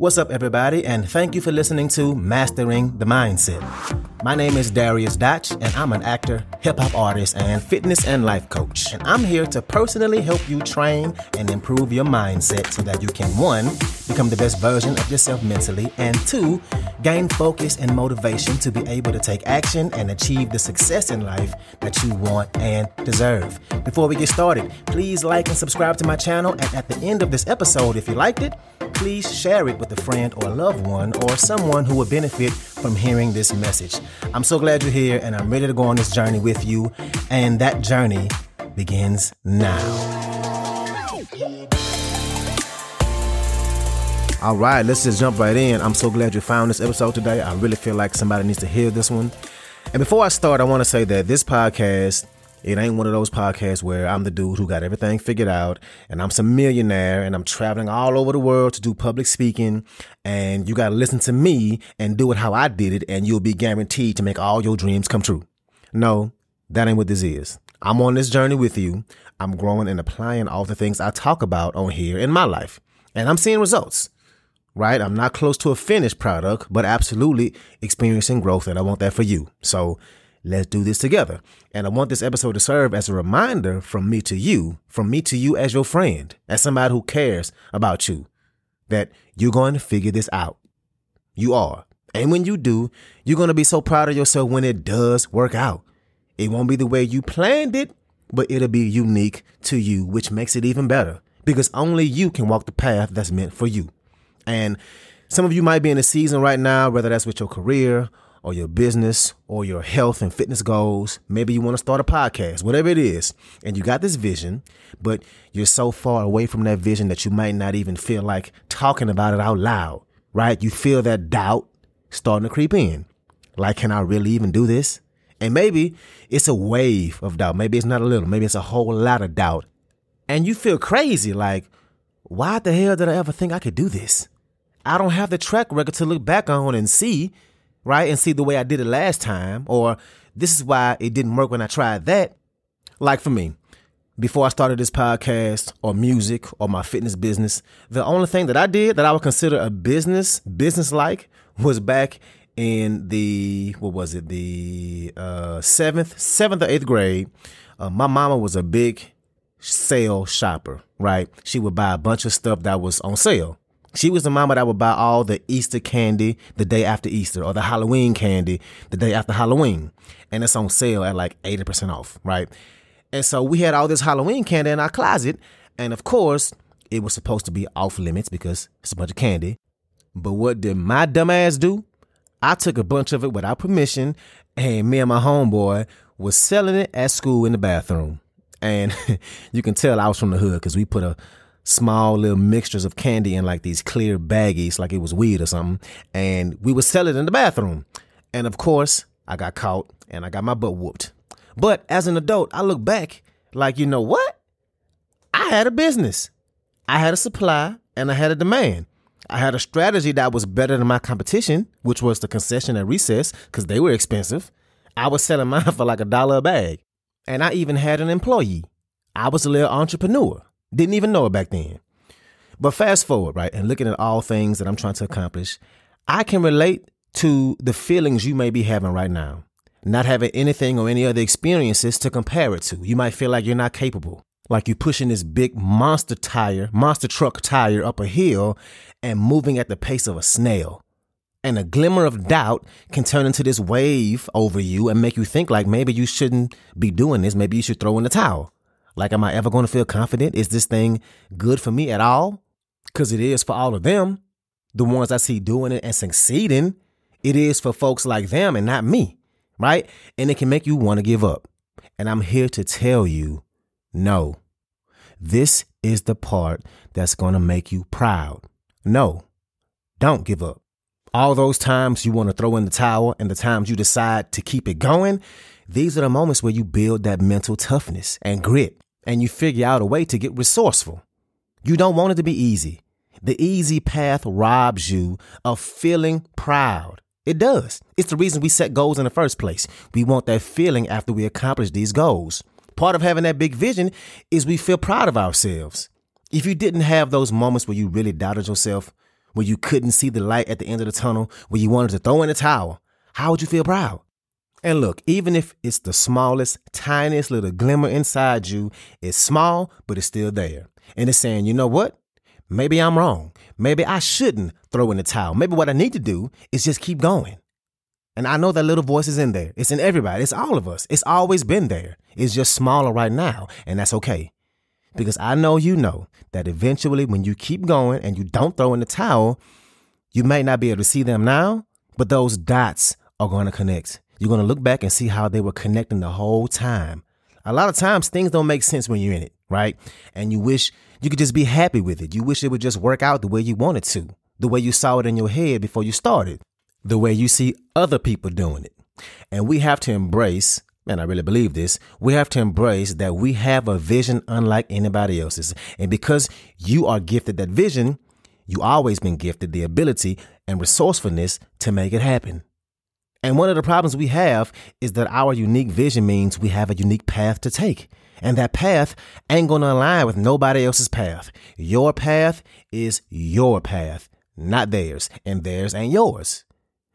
What's up, everybody, and thank you for listening to Mastering the Mindset. My name is Darius Dotch, and I'm an actor, hip hop artist, and fitness and life coach. And I'm here to personally help you train and improve your mindset so that you can, one, become the best version of yourself mentally, and two, gain focus and motivation to be able to take action and achieve the success in life that you want and deserve. Before we get started, please like and subscribe to my channel, and at the end of this episode, if you liked it, please share it with a friend or a loved one or someone who would benefit from hearing this message. I'm so glad you're here and I'm ready to go on this journey with you. And that journey begins now. All right, let's just jump right in. I'm so glad you found this episode today. I really feel like somebody needs to hear this one. And before I start, I want to say that this podcast it ain't one of those podcasts where I'm the dude who got everything figured out and I'm some millionaire and I'm traveling all over the world to do public speaking and you got to listen to me and do it how I did it and you'll be guaranteed to make all your dreams come true. No, that ain't what this is. I'm on this journey with you. I'm growing and applying all the things I talk about on here in my life and I'm seeing results. Right? I'm not close to a finished product, but absolutely experiencing growth and I want that for you. So Let's do this together. And I want this episode to serve as a reminder from me to you, from me to you as your friend, as somebody who cares about you, that you're going to figure this out. You are. And when you do, you're going to be so proud of yourself when it does work out. It won't be the way you planned it, but it'll be unique to you, which makes it even better because only you can walk the path that's meant for you. And some of you might be in a season right now, whether that's with your career or your business or your health and fitness goals. Maybe you want to start a podcast, whatever it is. And you got this vision, but you're so far away from that vision that you might not even feel like talking about it out loud, right? You feel that doubt starting to creep in. Like, can I really even do this? And maybe it's a wave of doubt. Maybe it's not a little, maybe it's a whole lot of doubt. And you feel crazy like, why the hell did I ever think I could do this? I don't have the track record to look back on and see right? And see the way I did it last time, or this is why it didn't work when I tried that. Like for me, before I started this podcast or music or my fitness business, the only thing that I did that I would consider a business, business like, was back in the, what was it, the uh, seventh, seventh or eighth grade. Uh, my mama was a big sale shopper, right? She would buy a bunch of stuff that was on sale. She was the mama that would buy all the Easter candy the day after Easter or the Halloween candy the day after Halloween. And it's on sale at like 80% off, right? And so we had all this Halloween candy in our closet. And of course, it was supposed to be off limits because it's a bunch of candy. But what did my dumbass do? I took a bunch of it without permission, and me and my homeboy was selling it at school in the bathroom. And you can tell I was from the hood because we put a small little mixtures of candy in like these clear baggies, like it was weed or something. And we would sell it in the bathroom. And of course, I got caught and I got my butt whooped. But as an adult, I look back like, you know what? I had a business. I had a supply and I had a demand. I had a strategy that was better than my competition, which was the concession at recess because they were expensive. I was selling mine for like a dollar a bag. And I even had an employee. I was a little entrepreneur. Didn't even know it back then. But fast forward, right, and looking at all things that I'm trying to accomplish, I can relate to the feelings you may be having right now. Not having anything or any other experiences to compare it to. You might feel like you're not capable. Like you're pushing this big monster tire, monster truck tire up a hill and moving at the pace of a snail. And a glimmer of doubt can turn into this wave over you and make you think like maybe you shouldn't be doing this. Maybe you should throw in the towel. Like, am I ever going to feel confident? Is this thing good for me at all? Because it is for all of them, the ones I see doing it and succeeding. It is for folks like them and not me, right? And it can make you want to give up. And I'm here to tell you no. This is the part that's going to make you proud. No, don't give up. All those times you want to throw in the towel and the times you decide to keep it going, these are the moments where you build that mental toughness and grit and you figure out a way to get resourceful. You don't want it to be easy. The easy path robs you of feeling proud. It does. It's the reason we set goals in the first place. We want that feeling after we accomplish these goals. Part of having that big vision is we feel proud of ourselves. If you didn't have those moments where you really doubted yourself, where you couldn't see the light at the end of the tunnel, where you wanted to throw in the towel, how would you feel proud? And look, even if it's the smallest, tiniest little glimmer inside you, it's small, but it's still there. And it's saying, you know what? Maybe I'm wrong. Maybe I shouldn't throw in the towel. Maybe what I need to do is just keep going. And I know that little voice is in there. It's in everybody. It's all of us. It's always been there. It's just smaller right now. And that's okay. Because I know you know that eventually when you keep going and you don't throw in the towel, you may not be able to see them now, but those dots are going to connect. You're going to look back and see how they were connecting the whole time. A lot of times things don't make sense when you're in it, right? And you wish you could just be happy with it. You wish it would just work out the way you wanted to, the way you saw it in your head before you started, the way you see other people doing it. And we have to embrace, and I really believe this, we have to embrace that we have a vision unlike anybody else's. And because you are gifted that vision, you always been gifted the ability and resourcefulness to make it happen. And one of the problems we have is that our unique vision means we have a unique path to take. And that path ain't going to align with nobody else's path. Your path is your path, not theirs. And theirs ain't yours.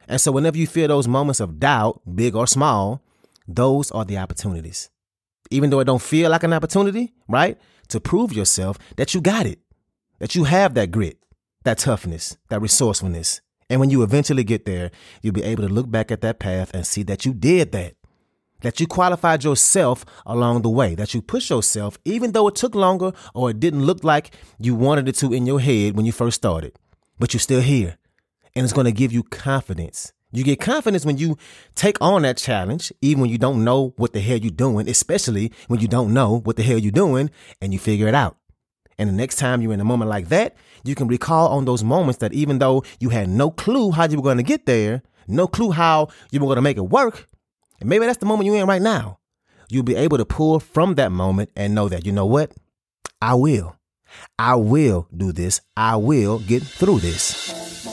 And so whenever you feel those moments of doubt, big or small, those are the opportunities. Even though it don't feel like an opportunity, right? To prove yourself that you got it, that you have that grit, that toughness, that resourcefulness. And when you eventually get there, you'll be able to look back at that path and see that you did that. That you qualified yourself along the way, that you pushed yourself, even though it took longer or it didn't look like you wanted it to in your head when you first started. But you're still here. And it's going to give you confidence. You get confidence when you take on that challenge, even when you don't know what the hell you're doing, especially when you don't know what the hell you're doing and you figure it out. And the next time you're in a moment like that, you can recall on those moments that even though you had no clue how you were going to get there, no clue how you were going to make it work, and maybe that's the moment you're in right now, you'll be able to pull from that moment and know that, you know what? I will. I will do this. I will get through this.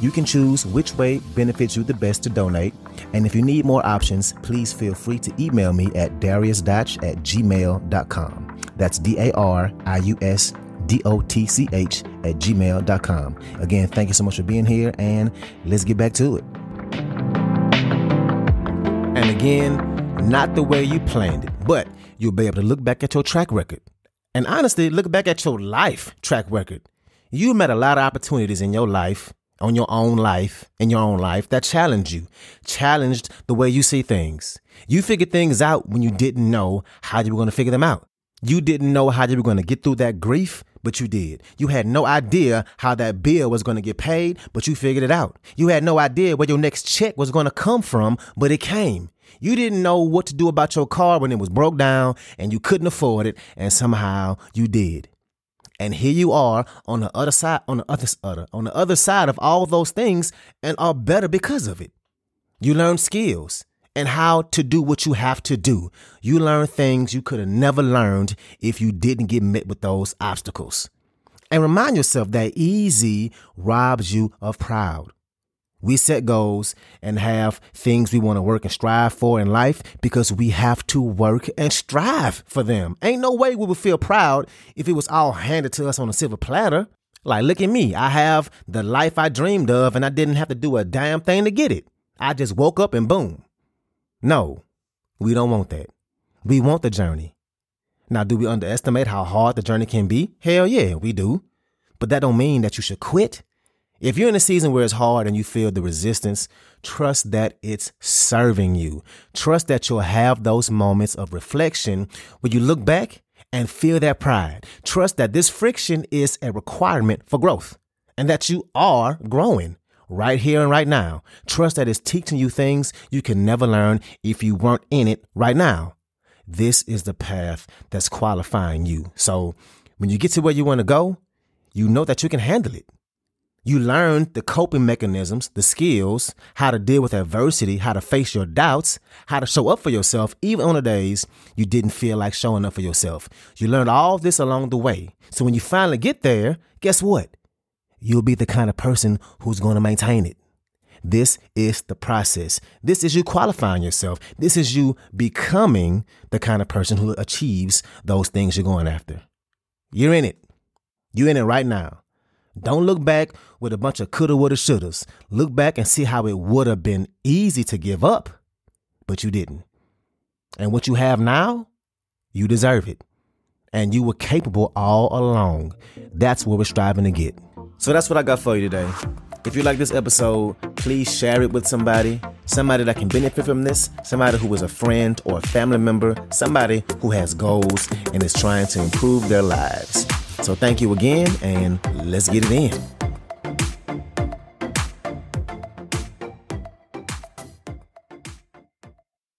You can choose which way benefits you the best to donate. And if you need more options, please feel free to email me at dariusdotch at gmail.com. That's D A R I U S D O T C H at gmail.com. Again, thank you so much for being here, and let's get back to it. And again, not the way you planned it, but you'll be able to look back at your track record. And honestly, look back at your life track record. You met a lot of opportunities in your life, on your own life, in your own life that challenged you, challenged the way you see things. You figured things out when you didn't know how you were going to figure them out. You didn't know how you were going to get through that grief, but you did. You had no idea how that bill was going to get paid, but you figured it out. You had no idea where your next check was going to come from, but it came. You didn't know what to do about your car when it was broke down and you couldn't afford it, and somehow you did. And here you are on the other side, on the other, other on the other side of all those things, and are better because of it. You learn skills and how to do what you have to do. You learn things you could have never learned if you didn't get met with those obstacles. And remind yourself that easy robs you of proud. We set goals and have things we want to work and strive for in life because we have to work and strive for them. Ain't no way we would feel proud if it was all handed to us on a silver platter. Like, look at me. I have the life I dreamed of and I didn't have to do a damn thing to get it. I just woke up and boom. No, we don't want that. We want the journey. Now, do we underestimate how hard the journey can be? Hell yeah, we do. But that don't mean that you should quit. If you're in a season where it's hard and you feel the resistance, trust that it's serving you. Trust that you'll have those moments of reflection where you look back and feel that pride. Trust that this friction is a requirement for growth and that you are growing right here and right now. Trust that it's teaching you things you can never learn if you weren't in it right now. This is the path that's qualifying you. So when you get to where you want to go, you know that you can handle it. You learned the coping mechanisms, the skills, how to deal with adversity, how to face your doubts, how to show up for yourself, even on the days you didn't feel like showing up for yourself. You learned all this along the way. So when you finally get there, guess what? You'll be the kind of person who's going to maintain it. This is the process. This is you qualifying yourself. This is you becoming the kind of person who achieves those things you're going after. You're in it. You're in it right now. Don't look back with a bunch of coulda, woulda, shouldas. Look back and see how it would have been easy to give up, but you didn't. And what you have now, you deserve it. And you were capable all along. That's what we're striving to get. So that's what I got for you today. If you like this episode, please share it with somebody, somebody that can benefit from this, somebody who is a friend or a family member, somebody who has goals and is trying to improve their lives. So thank you again, and let's get it in.